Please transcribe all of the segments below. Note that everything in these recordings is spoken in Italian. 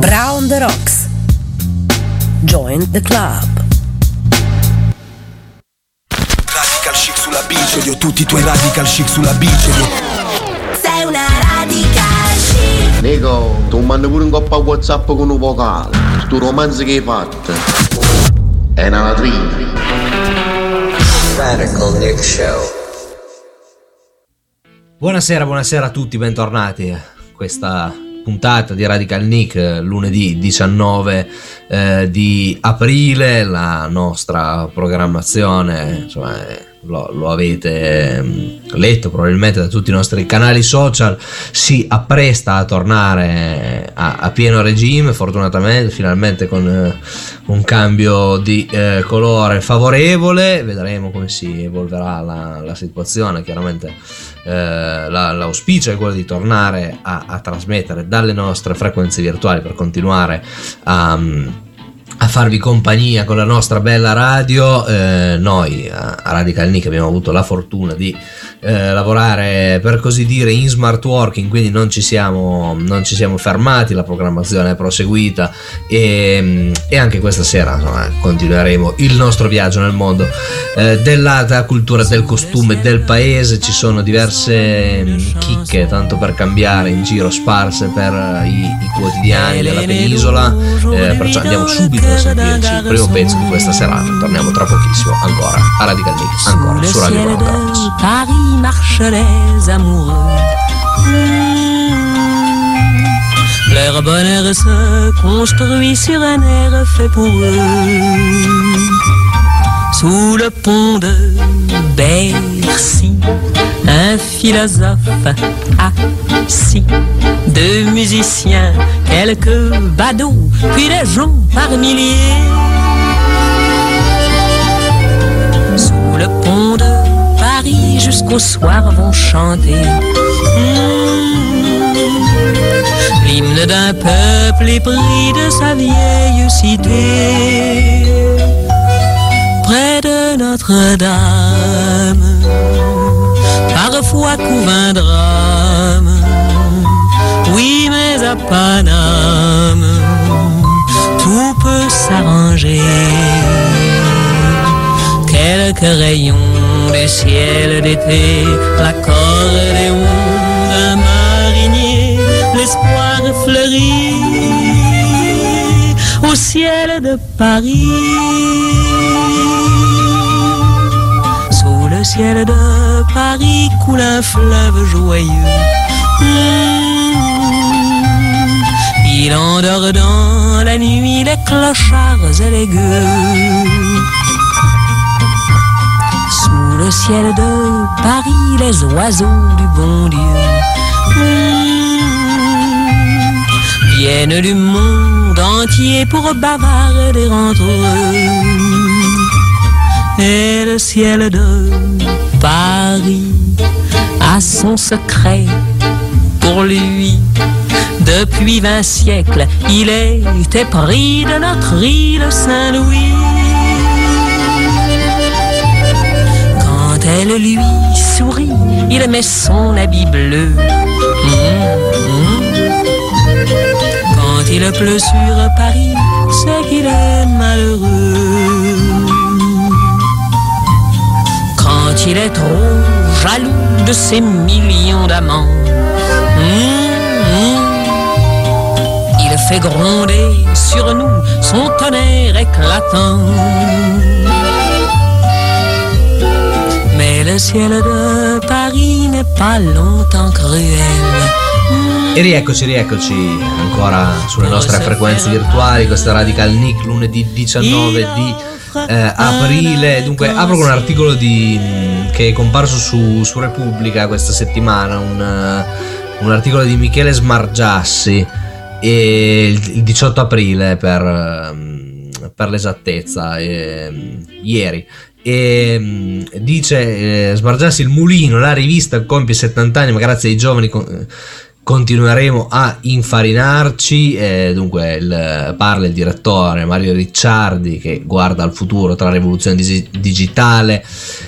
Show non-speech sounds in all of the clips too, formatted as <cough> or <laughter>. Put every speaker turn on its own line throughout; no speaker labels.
Brown the Rocks. Join the club.
Radical chic sulla bici, odio tutti i tuoi radical chic sulla bici.
Sei una radical chic.
Nico, tu mandi pure un coppa WhatsApp con un vocale. Sto romanzo che hai fatto. È una latrina.
Radical Nick Show.
Buonasera, buonasera a tutti, bentornati a questa puntata di Radical Nick eh, lunedì 19 eh, di aprile, la nostra programmazione, insomma, lo, lo, avete mm, letto probabilmente da tutti i nostri canali social, si appresta a tornare a, a pieno regime, fortunatamente, finalmente con eh, un cambio di eh, colore favorevole, vedremo come si evolverà la, la situazione, chiaramente eh, la, l'auspicio è quello di tornare a, a, trasmettere dalle nostre frequenze virtuali per continuare a, a farvi compagnia con la nostra bella radio. Eh, noi a Radical Nick abbiamo avuto la fortuna di eh, lavorare per così dire in smart working, quindi non ci siamo, non ci siamo fermati, la programmazione è proseguita e, e anche questa sera insomma, continueremo il nostro viaggio nel mondo eh, dell'arte, cultura, del costume, del paese. Ci sono diverse mm, chicche, tanto per cambiare, in giro sparse per i, i quotidiani della penisola, eh, perciò andiamo subito a sentirci il primo pezzo di questa serata. Torniamo tra pochissimo ancora a Radical Nick, ancora su Radio Brown
marchent les amoureux. Leur bonheur se construit sur un air fait pour eux. Sous le pont de Bercy, un philosophe assis, deux musiciens, quelques badauds, puis des gens par milliers. Jusqu'au soir vont chanter mmh. l'hymne d'un peuple épris de sa vieille cité. Près de Notre-Dame, parfois couvre un drame. Oui, mais à Paname, tout peut s'arranger. Quelques rayons du ciel d'été, l'accordéon d'un marinier, l'espoir fleurit au ciel de Paris. Sous le ciel de Paris coule un fleuve joyeux. Il endort dans la nuit les clochards et les gueux le ciel de Paris, les oiseaux du bon Dieu viennent du monde entier pour bavarder entre eux. Et le ciel de Paris a son secret pour lui. Depuis vingt siècles, il était pris de notre île Saint-Louis. Elle lui sourit, il met son habit bleu. Quand il pleut sur Paris, c'est qu'il est malheureux. Quand il est trop jaloux de ses millions d'amants, il fait gronder sur nous son tonnerre éclatant. Le ciel de Paris n'est pas longtemps cruel.
E rieccoci, rieccoci ancora sulle nostre frequenze virtuali, questa Radical Nick lunedì 19 di eh, aprile. Dunque, apro con un articolo di, che è comparso su, su Repubblica questa settimana, un, un articolo di Michele Smargiassi e il 18 aprile per, ehm, per l'esattezza, eh, ieri. E mm, dice eh, Smargiassi il mulino, la rivista compie 70 anni, ma grazie ai giovani continueremo a infarinarci. Eh, dunque, il, parla il direttore Mario Ricciardi che guarda al futuro tra rivoluzione dig- digitale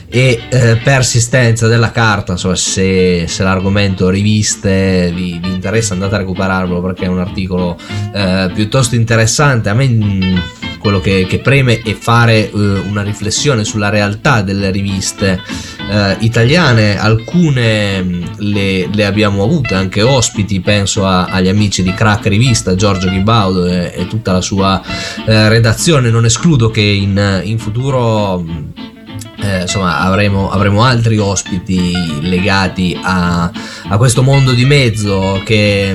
e eh, persistenza della carta. Insomma, se, se l'argomento riviste vi, vi, interessa, andate a recuperarlo perché è un articolo eh, piuttosto interessante. A me mm, quello che, che, preme è fare uh, una riflessione sulla realtà delle riviste uh, italiane. Alcune mm, le, le, abbiamo avute anche ospiti, penso a, agli amici di Crack Rivista, Giorgio Ghibaudo e, e tutta la sua uh, redazione. Non escludo che in, in futuro. Mm, eh, insomma avremo, avremo, altri ospiti legati a, a, questo mondo di mezzo che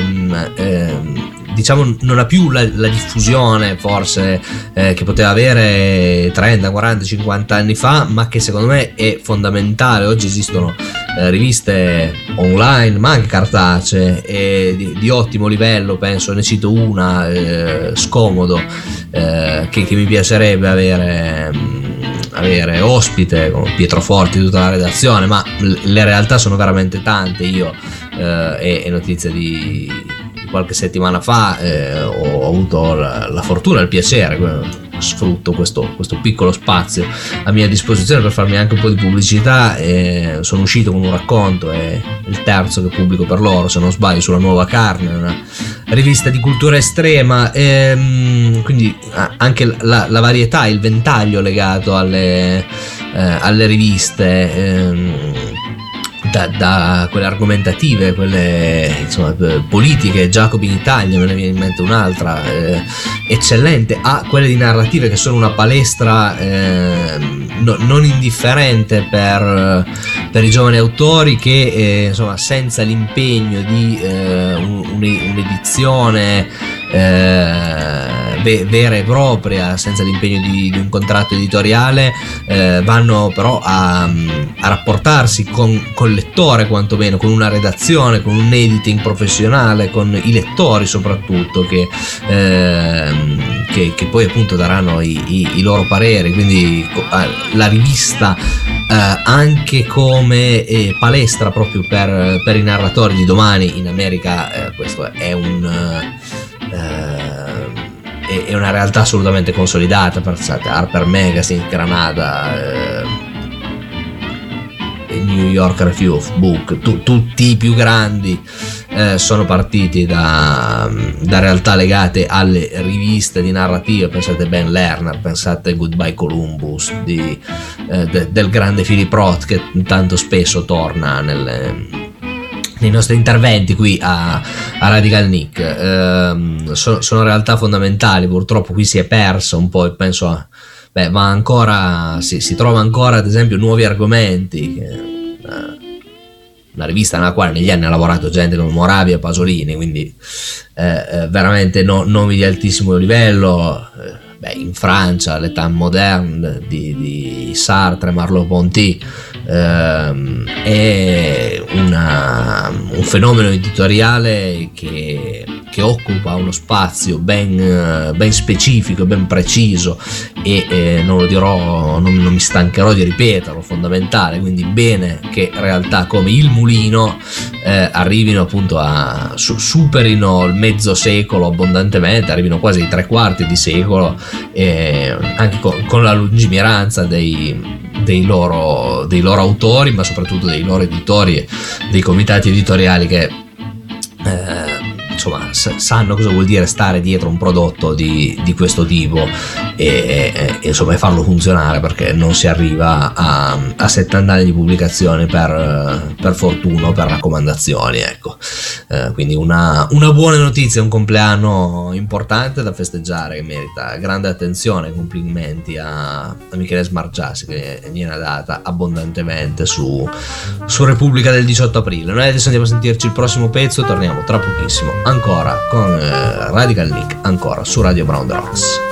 eh, diciamo non ha più la, la diffusione forse eh, che poteva avere 30, 40, 50 anni fa, ma che secondo me è fondamentale. Oggi esistono eh, riviste online, ma anche cartacee di, di ottimo livello, penso, ne cito una, eh, Scomodo, eh, che, che, mi piacerebbe avere, mm, avere ospite con Pietro Forti tutta la redazione, ma le realtà sono veramente tante. Io eh, e notizie di qualche settimana fa eh, ho avuto la, la, fortuna il piacere, sfrutto questo, questo, piccolo spazio a mia disposizione per farmi anche un po' di pubblicità. E sono uscito con un racconto, è il terzo che pubblico per loro, se non sbaglio, sulla nuova carne, una rivista di cultura estrema. E, ehm, quindi anche la, la, varietà, il ventaglio legato alle, eh, alle riviste. Eh, da, da, quelle argomentative, quelle insomma, politiche, Jacobi in Italia, me ne viene in mente un'altra, eh, eccellente, a quelle di narrative che sono una palestra eh, no, non indifferente per, per, i giovani autori che eh, insomma, senza l'impegno di eh, un, un'edizione eh, vera e propria, senza l'impegno di, di un contratto editoriale, eh, vanno però a, a rapportarsi con, il lettore quantomeno, con una redazione, con un editing professionale, con i lettori soprattutto che, eh, che, che poi appunto daranno i, i, i loro pareri, quindi la rivista eh, anche come eh, palestra proprio per, per, i narratori di domani in America, eh, questo è un eh, è, una realtà assolutamente consolidata, pensate, Harper Magazine, Granada, eh, New York Review of Book, tu, tutti i più grandi eh, sono partiti da, da, realtà legate alle riviste di narrativa, pensate Ben Lerner, pensate Goodbye Columbus di, eh, de, del grande Philip Roth che tanto spesso torna nelle nei nostri interventi qui a, a Radical Nick. Ehm, so, sono realtà fondamentali purtroppo qui si è perso un po' penso a beh ma ancora si, si trova ancora ad esempio nuovi argomenti che, eh, una rivista nella quale negli anni ha lavorato gente come Moravia e Pasolini quindi eh, eh, veramente no, nomi di altissimo livello eh, beh, in Francia l'età moderne di, di Sartre e Marlowe-Ponty ehm, è una, un fenomeno editoriale che, che, occupa uno spazio ben, ben specifico, ben preciso e eh, non lo dirò, non, non, mi stancherò di ripeterlo, fondamentale, quindi bene che realtà come il mulino eh, arrivino appunto a superino il mezzo secolo abbondantemente, arrivino quasi ai tre quarti di secolo, eh, anche con, con la lungimiranza dei dei loro, dei loro autori, ma soprattutto dei loro editori dei comitati editoriali che insomma sanno cosa vuol dire stare dietro un prodotto di, di questo tipo e, e, insomma farlo funzionare perché non si arriva a, a 70 anni di pubblicazione per, per fortuna o per raccomandazioni ecco. Eh, quindi una, una, buona notizia un compleanno importante da festeggiare che merita grande attenzione complimenti a, a Michele Smargiassi che viene data abbondantemente su, su Repubblica del 18 aprile. Noi adesso andiamo a sentirci il prossimo pezzo torniamo tra pochissimo ancora con eh, Radical Nick, ancora su Radio Brown Rocks.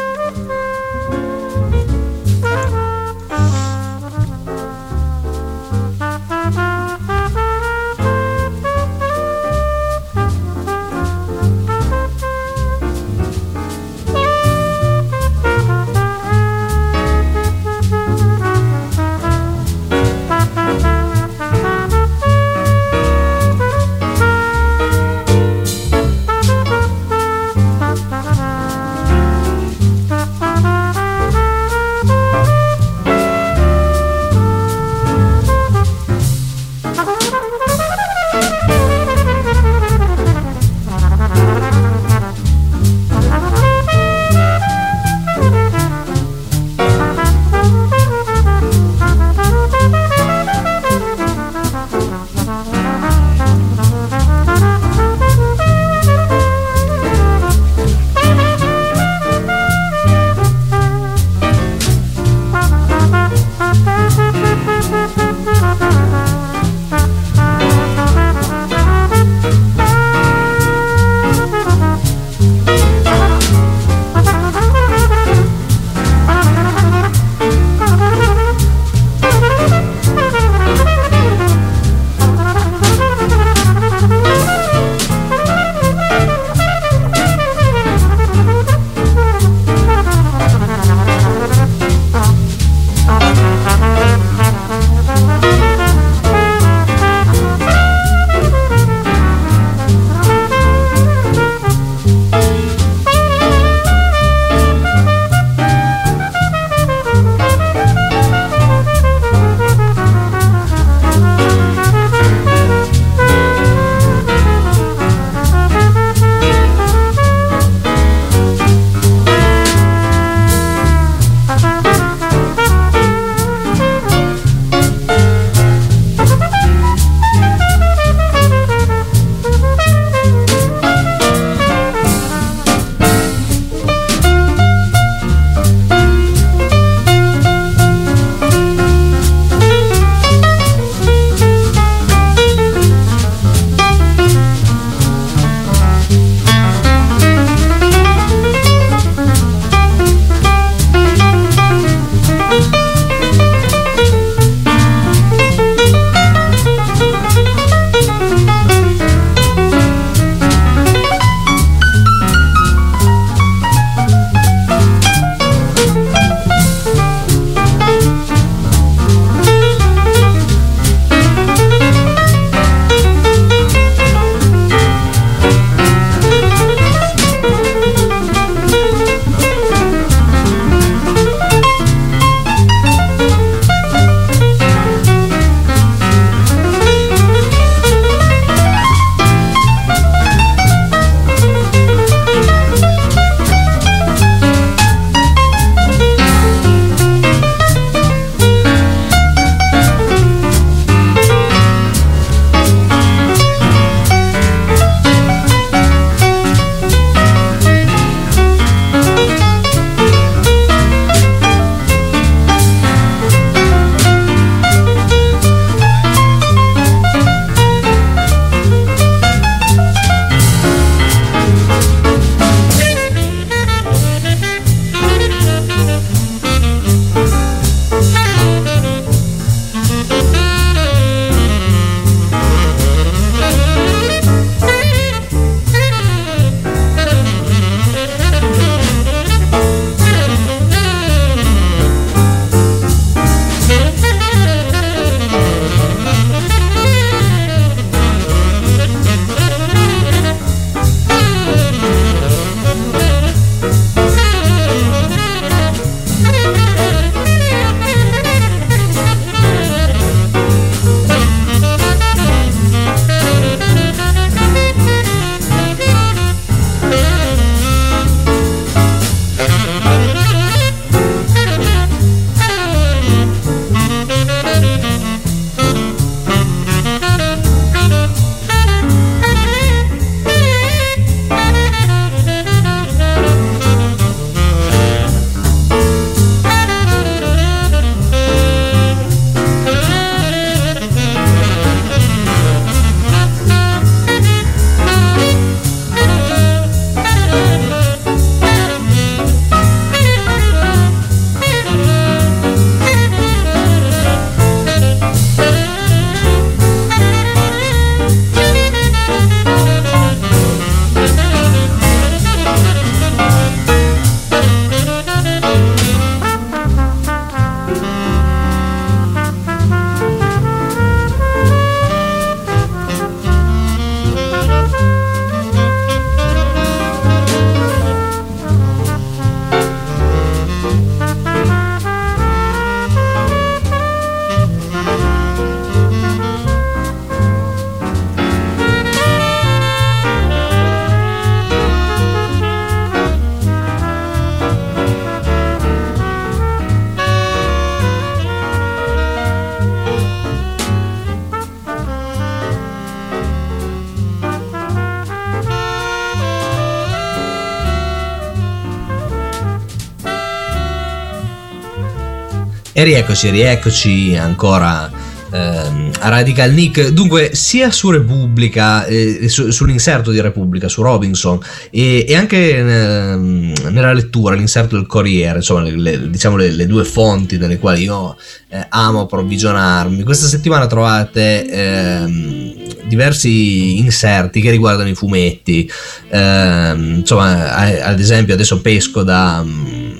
Rieccoci, rieccoci ancora ehm, a Radical Nick. Dunque, sia su Repubblica, eh, su, sull'inserto di Repubblica, su Robinson, e, e anche ehm, nella lettura, l'inserto del Corriere, insomma, le, le, diciamo le, le, due fonti delle quali io eh, amo approvvigionarmi. Questa settimana trovate ehm, diversi inserti che riguardano i fumetti. Ehm, insomma, ad esempio, adesso pesco da,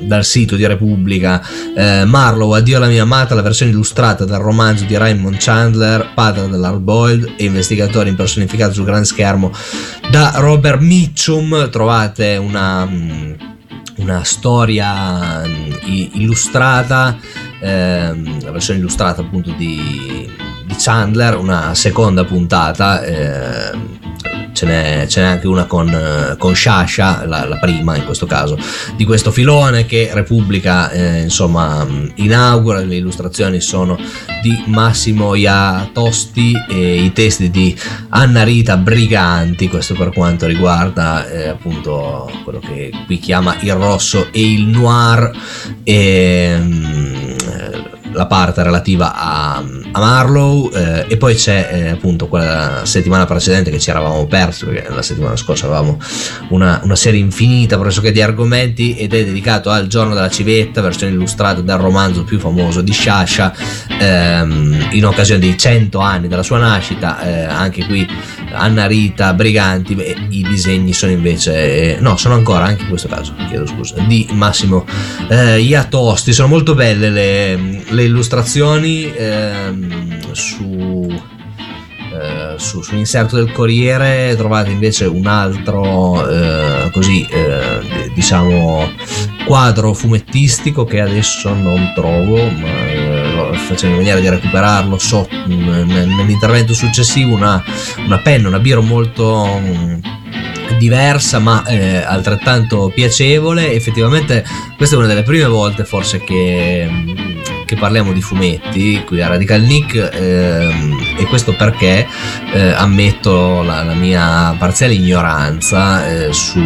dal sito di Repubblica eh, Marlowe, Addio alla mia amata, la versione illustrata dal romanzo di Raymond Chandler, padre dell'hard boiled e investigatore impersonificato sul grande schermo da Robert Mitchum. Trovate una, una storia illustrata, ehm, la versione illustrata appunto di Chandler, una seconda puntata. Eh, ce n'è, ce n'è anche una con, con Shasha, la, la, prima in questo caso, di questo filone che Repubblica eh, insomma inaugura, le illustrazioni sono di Massimo Iatosti e i testi di Anna Rita Briganti, questo per quanto riguarda eh, appunto quello che qui chiama il rosso e il noir e, mm, la parte relativa a, a Marlow eh, e poi c'è eh, appunto quella settimana precedente che ci eravamo persi perché la settimana scorsa avevamo una, una, serie infinita pressoché di argomenti ed è dedicato al giorno della civetta versione illustrata del romanzo più famoso di Sciascia ehm, in occasione dei 100 anni della sua nascita eh, anche qui Anna Rita Briganti beh, i disegni sono invece eh, no sono ancora anche in questo caso chiedo scusa di Massimo eh, Iatosti sono molto belle le, le illustrazioni ehm, su, eh, su, sull'inserto del Corriere trovate invece un altro eh, così eh, diciamo quadro fumettistico che adesso non trovo ma eh, facendo in maniera di recuperarlo so nell'intervento successivo una, una penna una biro molto diversa ma eh, altrettanto piacevole. Effettivamente questa è una delle prime volte forse che che parliamo di fumetti qui a Radical Nick ehm, e questo perché eh, ammetto la, la, mia parziale ignoranza eh, su,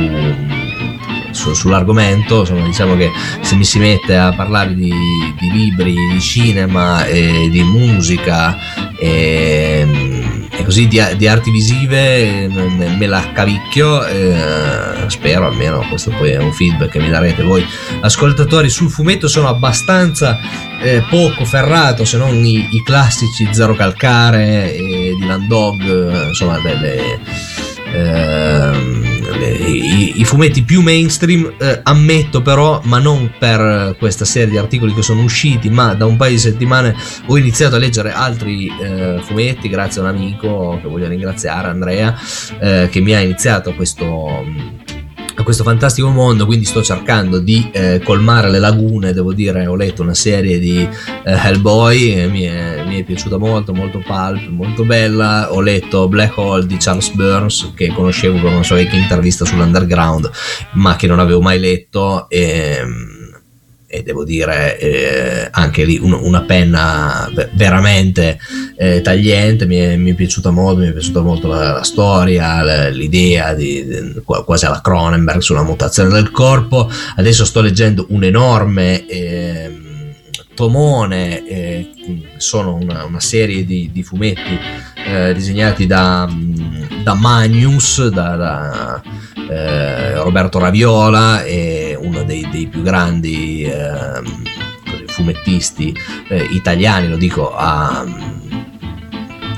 su, sull'argomento. Insomma diciamo che se mi si mette a parlare di, di libri di cinema e di musica e, ehm, e così di, di, arti visive me, me la cavicchio eh, spero almeno questo poi è un feedback che mi darete voi. Ascoltatori sul fumetto sono abbastanza eh, poco ferrato se non i, i classici Zero Calcare e Dylan Dog insomma delle eh, i, i, fumetti più mainstream, eh, ammetto però, ma non per questa serie di articoli che sono usciti, ma da un paio di settimane ho iniziato a leggere altri eh, fumetti grazie a un amico che voglio ringraziare, Andrea, eh, che mi ha iniziato questo a questo fantastico mondo, quindi sto cercando di eh, colmare le lagune, devo dire, ho letto una serie di eh, Hellboy, mi è, mi è piaciuta molto, molto pulp, molto bella, ho letto Black Hole di Charles Burns, che conoscevo per una sua vecchia intervista sull'underground, ma che non avevo mai letto, e ehm, e devo dire eh, anche lì un, una penna veramente eh, tagliente, mi è, mi è, piaciuta molto, mi è piaciuta molto la, la storia, l'idea di, di, quasi alla Cronenberg sulla mutazione del corpo, adesso sto leggendo un enorme... Eh, tomone eh, sono una, una, serie di, di fumetti eh, disegnati da, da Magnus da, da eh, Roberto Raviola è uno dei, dei più grandi eh, fumettisti eh, italiani, lo dico a,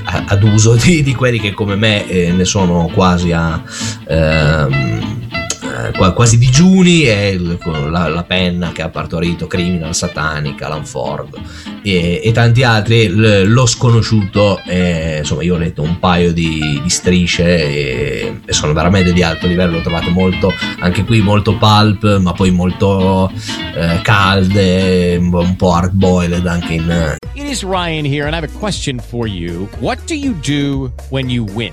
ad uso di, di, quelli che come me eh, ne sono quasi a... Ehm, eh, quasi digiuni e la, la, penna che ha partorito Criminal, Satanic, Alan Ford e, e tanti altri. L, lo sconosciuto, eh, insomma, io ho letto un paio di, di strisce e, e, sono veramente di alto livello. Lo trovate molto, anche qui, molto pulp, ma poi molto eh, calde, un po' hard boiled anche in.
It is Ryan here, and I have a question for you. What do you do when you win?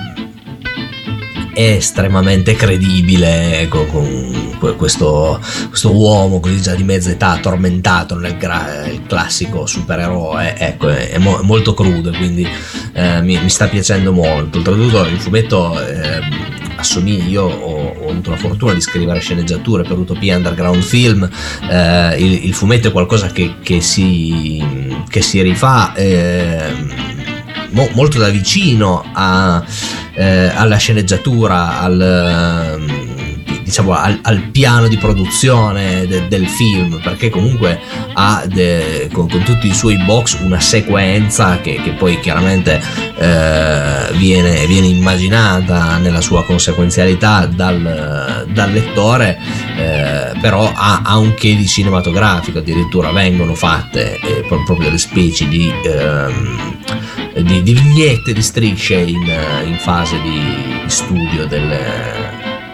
è estremamente credibile con, con questo, questo, uomo così già di mezza età tormentato nel gra- classico supereroe ecco è, mo- è, molto crudo quindi eh, mi, mi, sta piacendo molto. Oltretutto il fumetto eh, assomiglia io ho, ho, avuto la fortuna di scrivere sceneggiature per Utopia Underground Film eh, il, il, fumetto è qualcosa che, che, si, che si rifà eh, mo, molto da vicino a, eh, alla sceneggiatura, al, diciamo, al, al, piano di produzione de, del film, perché comunque ha de, con, con, tutti i suoi box una sequenza che, che poi chiaramente eh, viene, viene, immaginata nella sua conseguenzialità dal, dal lettore, eh, però ha, ha, un che di cinematografico, addirittura vengono fatte eh, proprio delle specie di ehm, di, di vignette, di strisce in, in fase di, di studio del,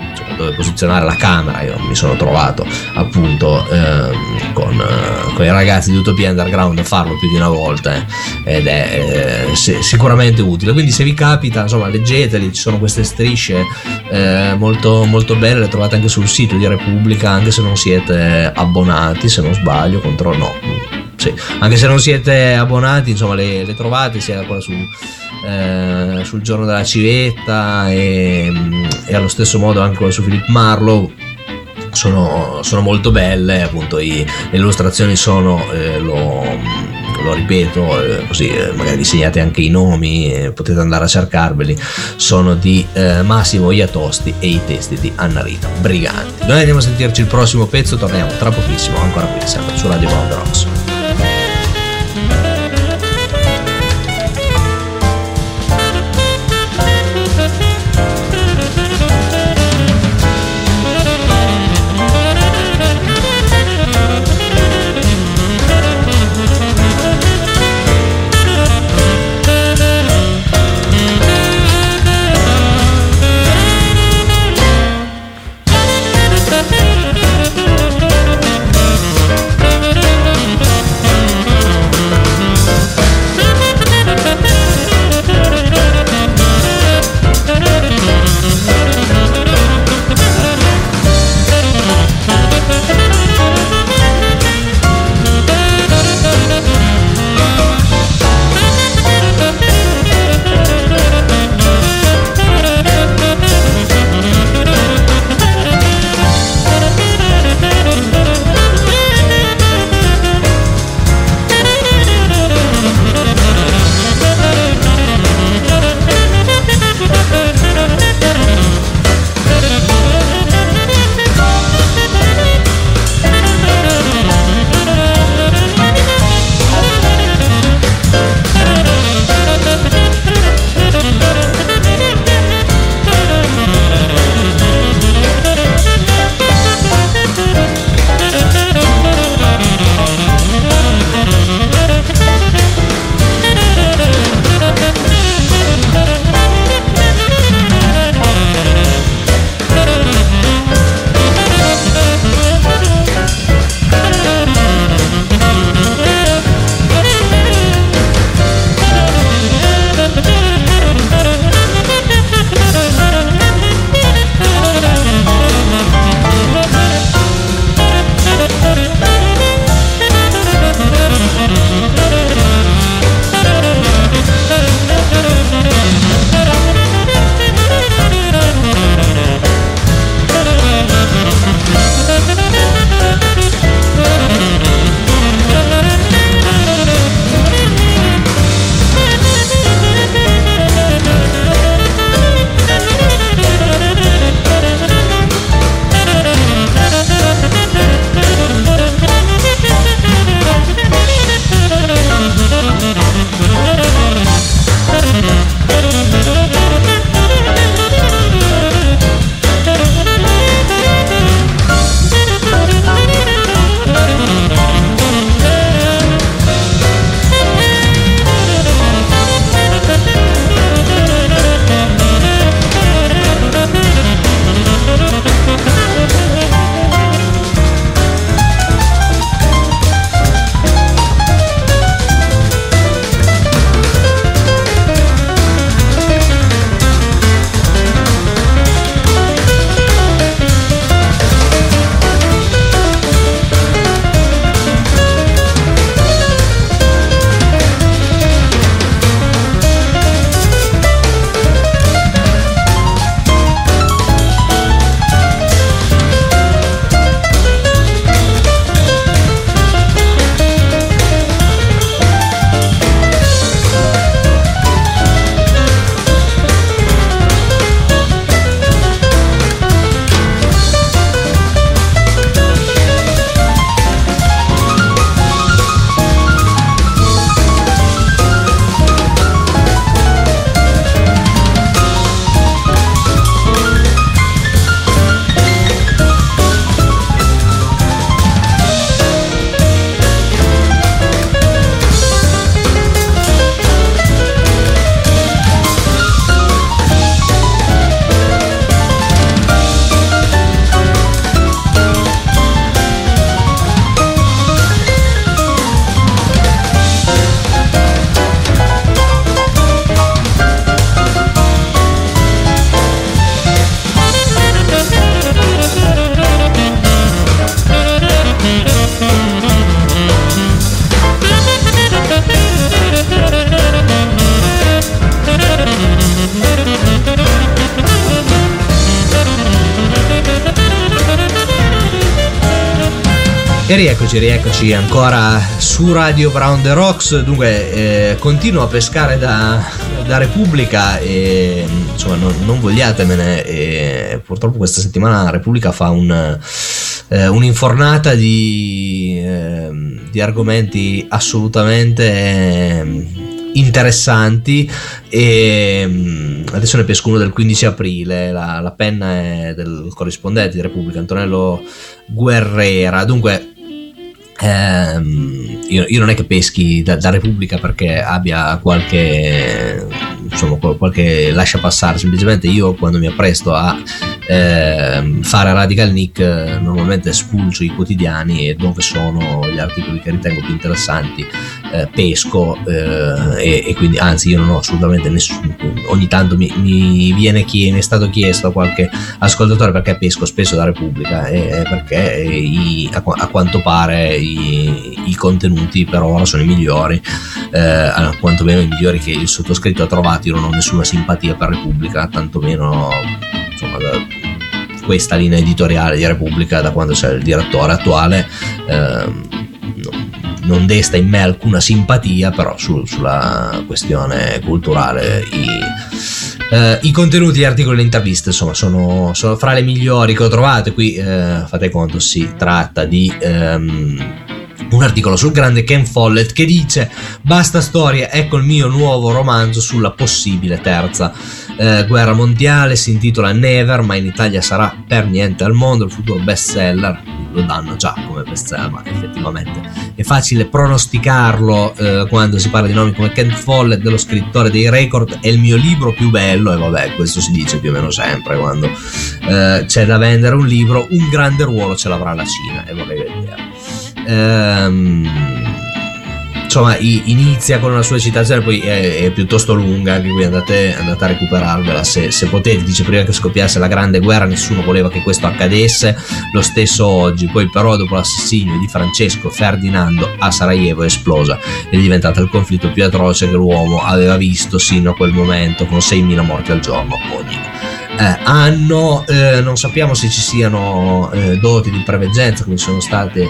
insomma, dove posizionare la camera. Io mi sono trovato appunto ehm, con, eh, con, i ragazzi di Utopia Underground a farlo più di una volta eh, ed è eh, se, sicuramente utile. Quindi se vi capita, insomma, leggeteli, ci sono queste strisce eh, molto, molto belle, le trovate anche sul sito di Repubblica, anche se non siete abbonati, se non sbaglio, contro no sì. Anche se non siete abbonati, insomma, le, le trovate sia quella su, eh, sul giorno della civetta e, e, allo stesso modo anche su Philip Marlowe. Sono, sono molto belle, appunto, i, le illustrazioni sono, eh, lo, lo, ripeto, eh, così eh, magari vi segnate anche i nomi, e potete andare a cercarveli, sono di eh, Massimo Iatosti e i testi di Anna Rita Briganti. Noi andiamo a sentirci il prossimo pezzo, torniamo tra pochissimo, ancora qui, sempre su Radio Bound Rocks. Rieccoci, rieccoci ancora su Radio Brown The Rocks. Dunque, eh, continuo a pescare da, da Repubblica e insomma, non, non vogliatemene. E, purtroppo questa settimana Repubblica fa un, eh, un'infornata di, eh, di argomenti assolutamente eh, interessanti e mm, adesso ne pesco uno del 15 aprile la, la penna è del corrispondente di Repubblica Antonello Guerrera dunque ehm, io, io non è che peschi da, da Repubblica perché abbia qualche insomma qual- qualche lascia passare. Semplicemente io quando mi appresto a ehm, fare Radical Nick eh, normalmente spulcio i quotidiani e dove sono gli articoli che ritengo più interessanti eh, pesco eh, e, e quindi anzi io non ho assolutamente nessuno ogni tanto mi, mi viene chi mi è stato chiesto a qualche ascoltatore perché pesco spesso da Repubblica e perché i, a, a, quanto pare i, i, contenuti per ora sono i migliori eh, quantomeno i migliori che il sottoscritto ha trovato io non ho nessuna simpatia per Repubblica tantomeno insomma questa linea editoriale di Repubblica da quando c'è il direttore attuale ehm, non desta in me alcuna simpatia, però su, sulla questione culturale i, eh, i contenuti, gli articoli, le interviste, insomma, sono, sono, fra le migliori che ho trovato. Qui eh, fate conto, si tratta di. Um, un articolo sul grande Ken Follett che dice basta storia, ecco il mio nuovo romanzo sulla possibile terza eh, guerra mondiale, si intitola Never, ma in Italia sarà per niente al mondo, il futuro bestseller, lo danno già come bestseller, ma effettivamente è facile pronosticarlo eh, quando si parla di nomi come Ken Follett, dello scrittore dei record, è il mio libro più bello, e vabbè, questo si dice più o meno sempre quando eh, c'è da vendere un libro, un grande ruolo ce l'avrà la Cina, e vedere. Ehm insomma inizia con una sua citazione poi è, è piuttosto lunga anche qui andate, andate a recuperarvela se, se, potete. Dice prima che scoppiasse la grande guerra nessuno voleva che questo accadesse. Lo stesso oggi poi però dopo l'assassinio di Francesco Ferdinando a Sarajevo è esplosa. Ed è diventata il conflitto più atroce che l'uomo aveva visto sino a quel momento con 6.000 morti al giorno ogni eh, anno. Eh, non sappiamo se ci siano eh, doti di preveggenza come sono state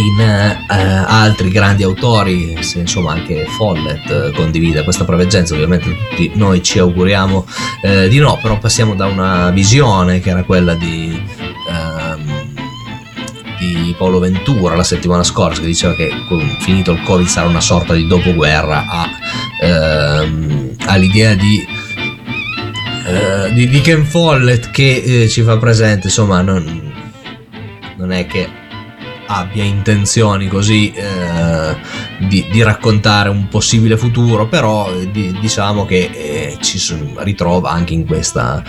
in eh, altri grandi autori, se insomma anche Follett eh, condivide questa proveggenza, ovviamente tutti noi ci auguriamo eh, di no, però passiamo da una visione che era quella di, ehm, di Paolo Ventura la settimana scorsa che diceva che finito il Covid sarà una sorta di dopoguerra a, ehm, all'idea di, eh, di Ken Follett che eh, ci fa presente insomma non, non è che abbia intenzioni così eh, di, di, raccontare un possibile futuro, però eh, di, diciamo che eh, ci ritrova anche in questa,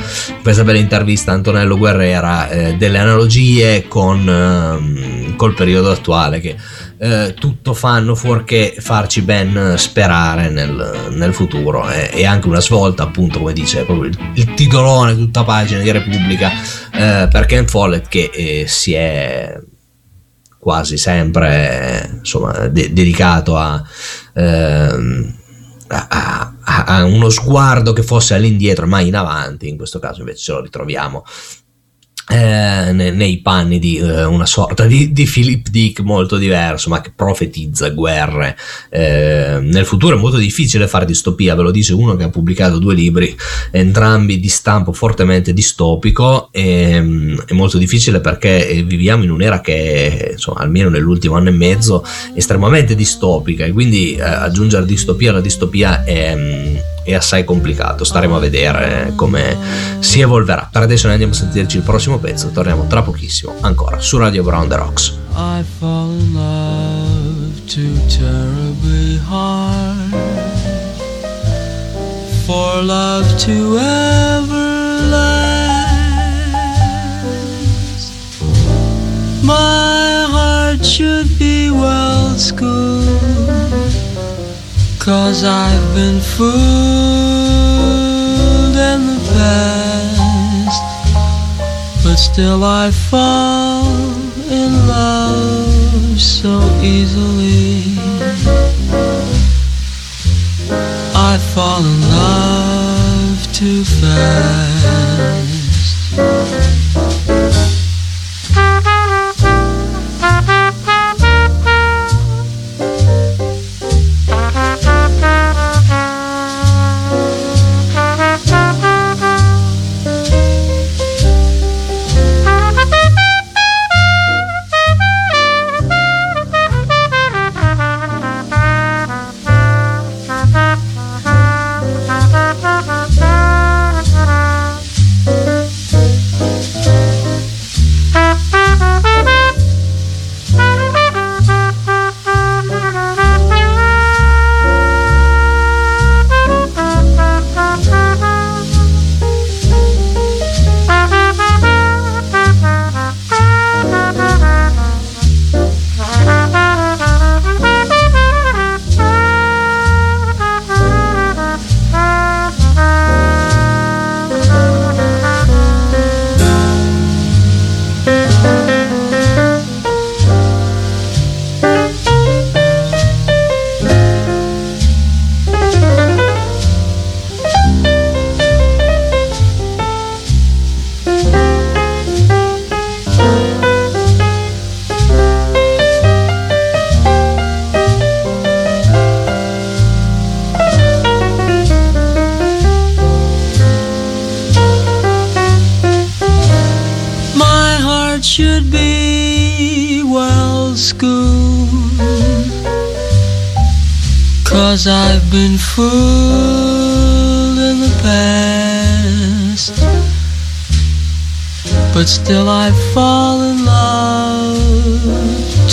questa, bella intervista Antonello Guerrera eh, delle analogie con ehm, col periodo attuale che eh, tutto fanno fuorché farci ben sperare nel, nel futuro. E anche una svolta appunto come dice proprio il, il titolone tutta pagina di Repubblica eh, per Ken Follett che si è quasi sempre insomma, de- dedicato a, ehm, a, a, a, uno sguardo che fosse all'indietro, mai in avanti. In questo caso invece ce lo ritroviamo eh, nei panni di eh, una sorta di, di, Philip Dick molto diverso, ma che profetizza guerre eh, nel futuro. È molto difficile fare distopia, ve lo dice uno che ha pubblicato due libri, entrambi di stampo fortemente distopico. E, ehm, è molto difficile perché eh, viviamo in un'era che, insomma, almeno nell'ultimo anno e mezzo, è estremamente distopica e quindi eh, aggiungere distopia alla distopia è è assai complicato. Staremo a vedere come si evolverà. Per adesso noi andiamo a sentirci il prossimo pezzo. Torniamo tra pochissimo ancora su Radio Brown The Rocks. I fall in love too terribly hard for love to ever last. My heart should be well schooled. Cause I've been fooled in the past But still I fall in love so easily. I fall in love too fast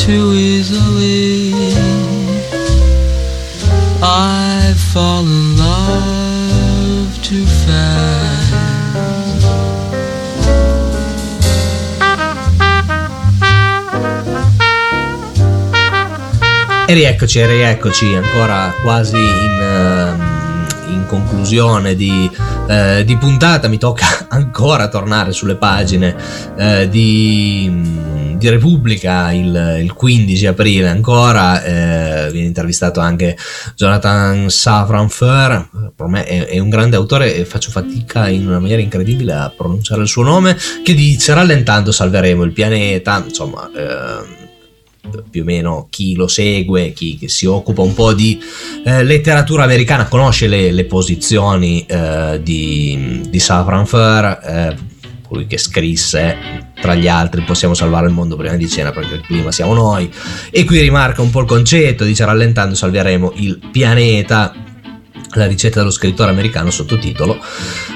too easily. I fall in love too fast.
E rieccoci, rieccoci ancora quasi in, ehm, in conclusione di, eh, di puntata. Mi tocca <laughs> ancora tornare sulle pagine eh, di, di Repubblica il, il 15 aprile. Ancora eh, viene intervistato anche Jonathan Safranfer. Per me è, è un grande autore e faccio fatica in una maniera incredibile a pronunciare il suo nome. Che dice: Rallentando salveremo il pianeta. Insomma. ehm, più o meno chi lo segue, chi, si occupa un po' di eh, letteratura americana, conosce le, le posizioni eh, di, di Safran Foer, eh, colui che scrisse tra gli altri possiamo salvare il mondo prima di cena perché il clima siamo noi. E qui rimarca un po' il concetto, dice rallentando salveremo il pianeta. La ricetta dello scrittore americano sottotitolo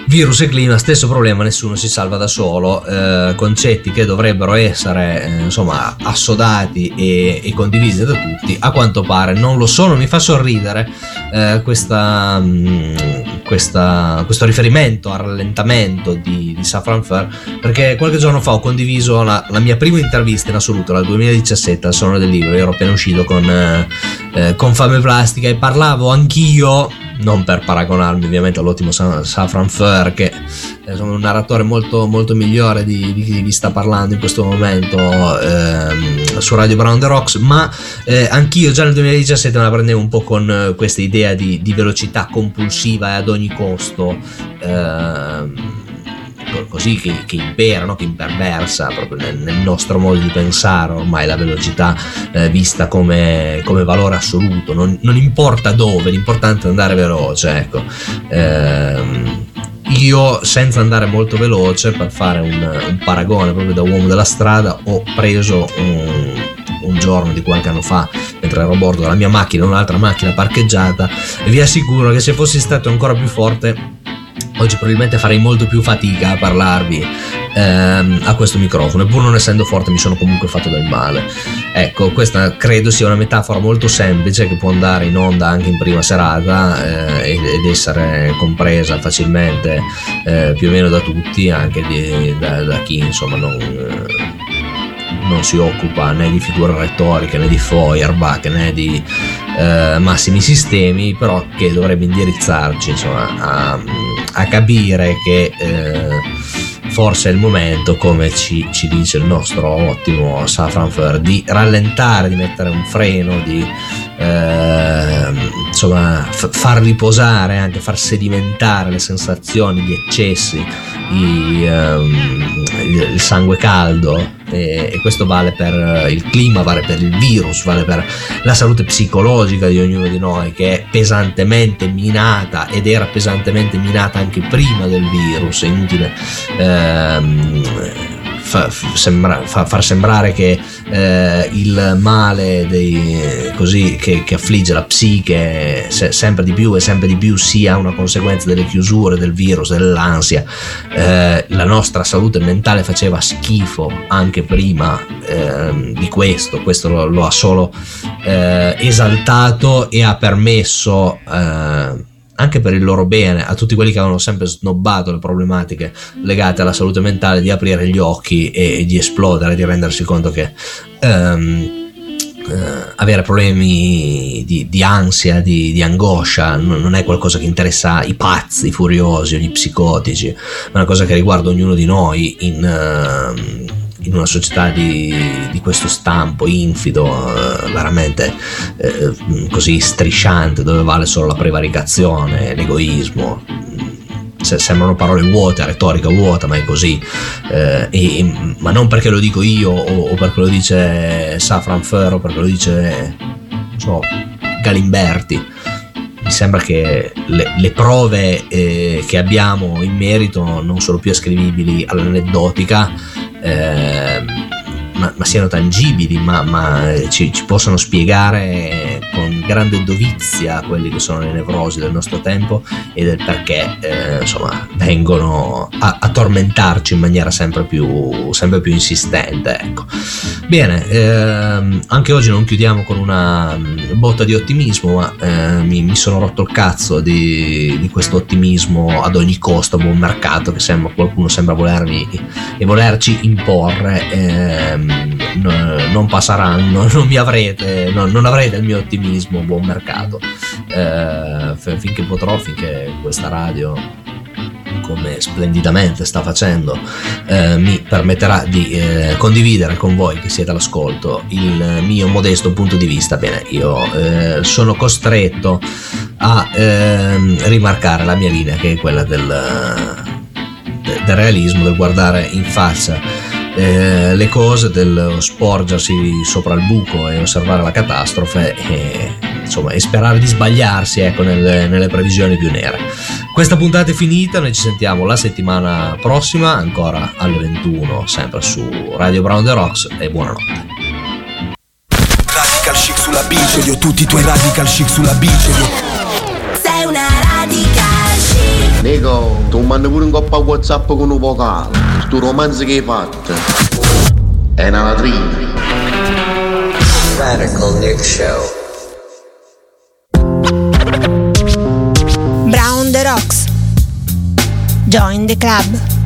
Virus e clima, stesso problema, nessuno si salva da solo, eh, concetti che dovrebbero essere eh, insomma assodati e, e condivisi da tutti, a quanto pare. Non lo sono, mi fa sorridere eh, questa, mh, questa- questo riferimento al rallentamento di, di Safran Foer perché qualche giorno fa ho condiviso la, la mia prima intervista in assoluto, dal 2017 al Sonoro del Libro, ero appena uscito con, eh, eh, con Fame Plastica e parlavo anch'io non per paragonarmi ovviamente all'ottimo Sa- Safran Foer che è un narratore molto, molto migliore di, di chi vi sta parlando in questo momento ehm, su Radio Brown The Rocks ma eh, anch'io già nel 2017 me la prendevo un po' con eh, questa idea di, di velocità compulsiva e ad ogni costo ehm, così che, che impera, no? che imperversa proprio nel, nel nostro modo di pensare ormai la velocità eh, vista come, come valore assoluto, non, non importa dove, l'importante è andare veloce, ecco. Ehm, io senza andare molto veloce per fare un, un paragone proprio da uomo della strada ho preso un, un giorno di qualche anno fa mentre ero a bordo della mia macchina un'altra macchina parcheggiata e vi assicuro che se fossi stato ancora più forte oggi probabilmente farei molto più fatica a parlarvi ehm, a questo microfono pur non essendo forte mi sono comunque fatto del male. Ecco questa credo sia una metafora molto semplice che può andare in onda anche in prima serata eh, ed essere compresa facilmente eh, più o meno da tutti anche di- da, da chi insomma non eh, non si occupa né di figure retoriche né di Feuerbach né di eh, massimi sistemi però che dovrebbe indirizzarci insomma, a, a capire che eh, forse è il momento come ci, ci dice il nostro ottimo Safran Foer di rallentare di mettere un freno di eh, insomma f- far riposare anche far sedimentare le sensazioni gli eccessi i, ehm, il sangue caldo e, e questo vale per il clima, vale per il virus, vale per la salute psicologica di ognuno di noi che è pesantemente minata ed era pesantemente minata anche prima del virus, è inutile ehm, fa- sembra- fa- far sembrare che eh, il male dei- così, che, che affligge la psiche se- sempre di più e sempre di più sia una conseguenza delle chiusure, del virus, dell'ansia. Eh, la nostra salute mentale faceva schifo anche prima ehm, di questo, questo lo, lo ha solo eh, esaltato e ha permesso eh, anche per il loro bene, a tutti quelli che avevano sempre snobbato le problematiche legate alla salute mentale, di aprire gli occhi e, e di esplodere, di rendersi conto che ehm, eh, avere problemi di, di ansia, di, di angoscia, non, non è qualcosa che interessa i pazzi, i furiosi o gli psicotici, ma è una cosa che riguarda ognuno di noi in, ehm, in una società di, di questo stampo infido, eh, veramente eh, così strisciante, dove vale solo la prevaricazione, l'egoismo. Se- sembrano parole vuote, retorica vuota, ma è così. Eh, e- ma non perché lo dico io o, o perché lo dice Safran Foer o perché lo dice so, Galimberti. Mi sembra che le, le prove eh, che abbiamo in merito non sono più ascrivibili all'aneddotica, ehm, ma, ma siano tangibili, ma, ma ci, ci possono spiegare con grande dovizia quelli che sono le nevrosi del nostro tempo e del perché eh, insomma vengono a, a, tormentarci in maniera sempre più, sempre più insistente. Ecco. Bene, ehm, anche oggi non chiudiamo con una mm, botta di ottimismo, ma eh, mi, mi, sono rotto il cazzo di, di questo ottimismo ad ogni costo, buon mercato che sembra, qualcuno sembra volermi e volerci imporre. Ehm, non passeranno, <laughs> non mi avrete, non, non avrete il mio ottimismo, buon mercato. Eh, finché potrò, finché questa radio come splendidamente sta facendo, eh, mi permetterà di eh, condividere con voi che siete all'ascolto il mio modesto punto di vista. Bene, io eh, sono costretto a ehm, rimarcare la mia linea, che è quella del, del realismo, del guardare in faccia eh, le cose, del sporgersi sopra il buco e osservare la catastrofe e, insomma, e sperare di sbagliarsi ecco, nelle, nelle previsioni più nere. Questa puntata è finita, noi ci sentiamo la settimana prossima, ancora alle 21, sempre su Radio Brown The Rocks e buonanotte.
Radical chic sulla bici, odio tutti i tuoi radical chic sulla bici.
Sei una radical.
Nico, tu mandi pure un coppa WhatsApp con un vocale sto romanzo che hai fatto è una latrina.
Radical Nick Show.
Brown the Rocks. Join the club.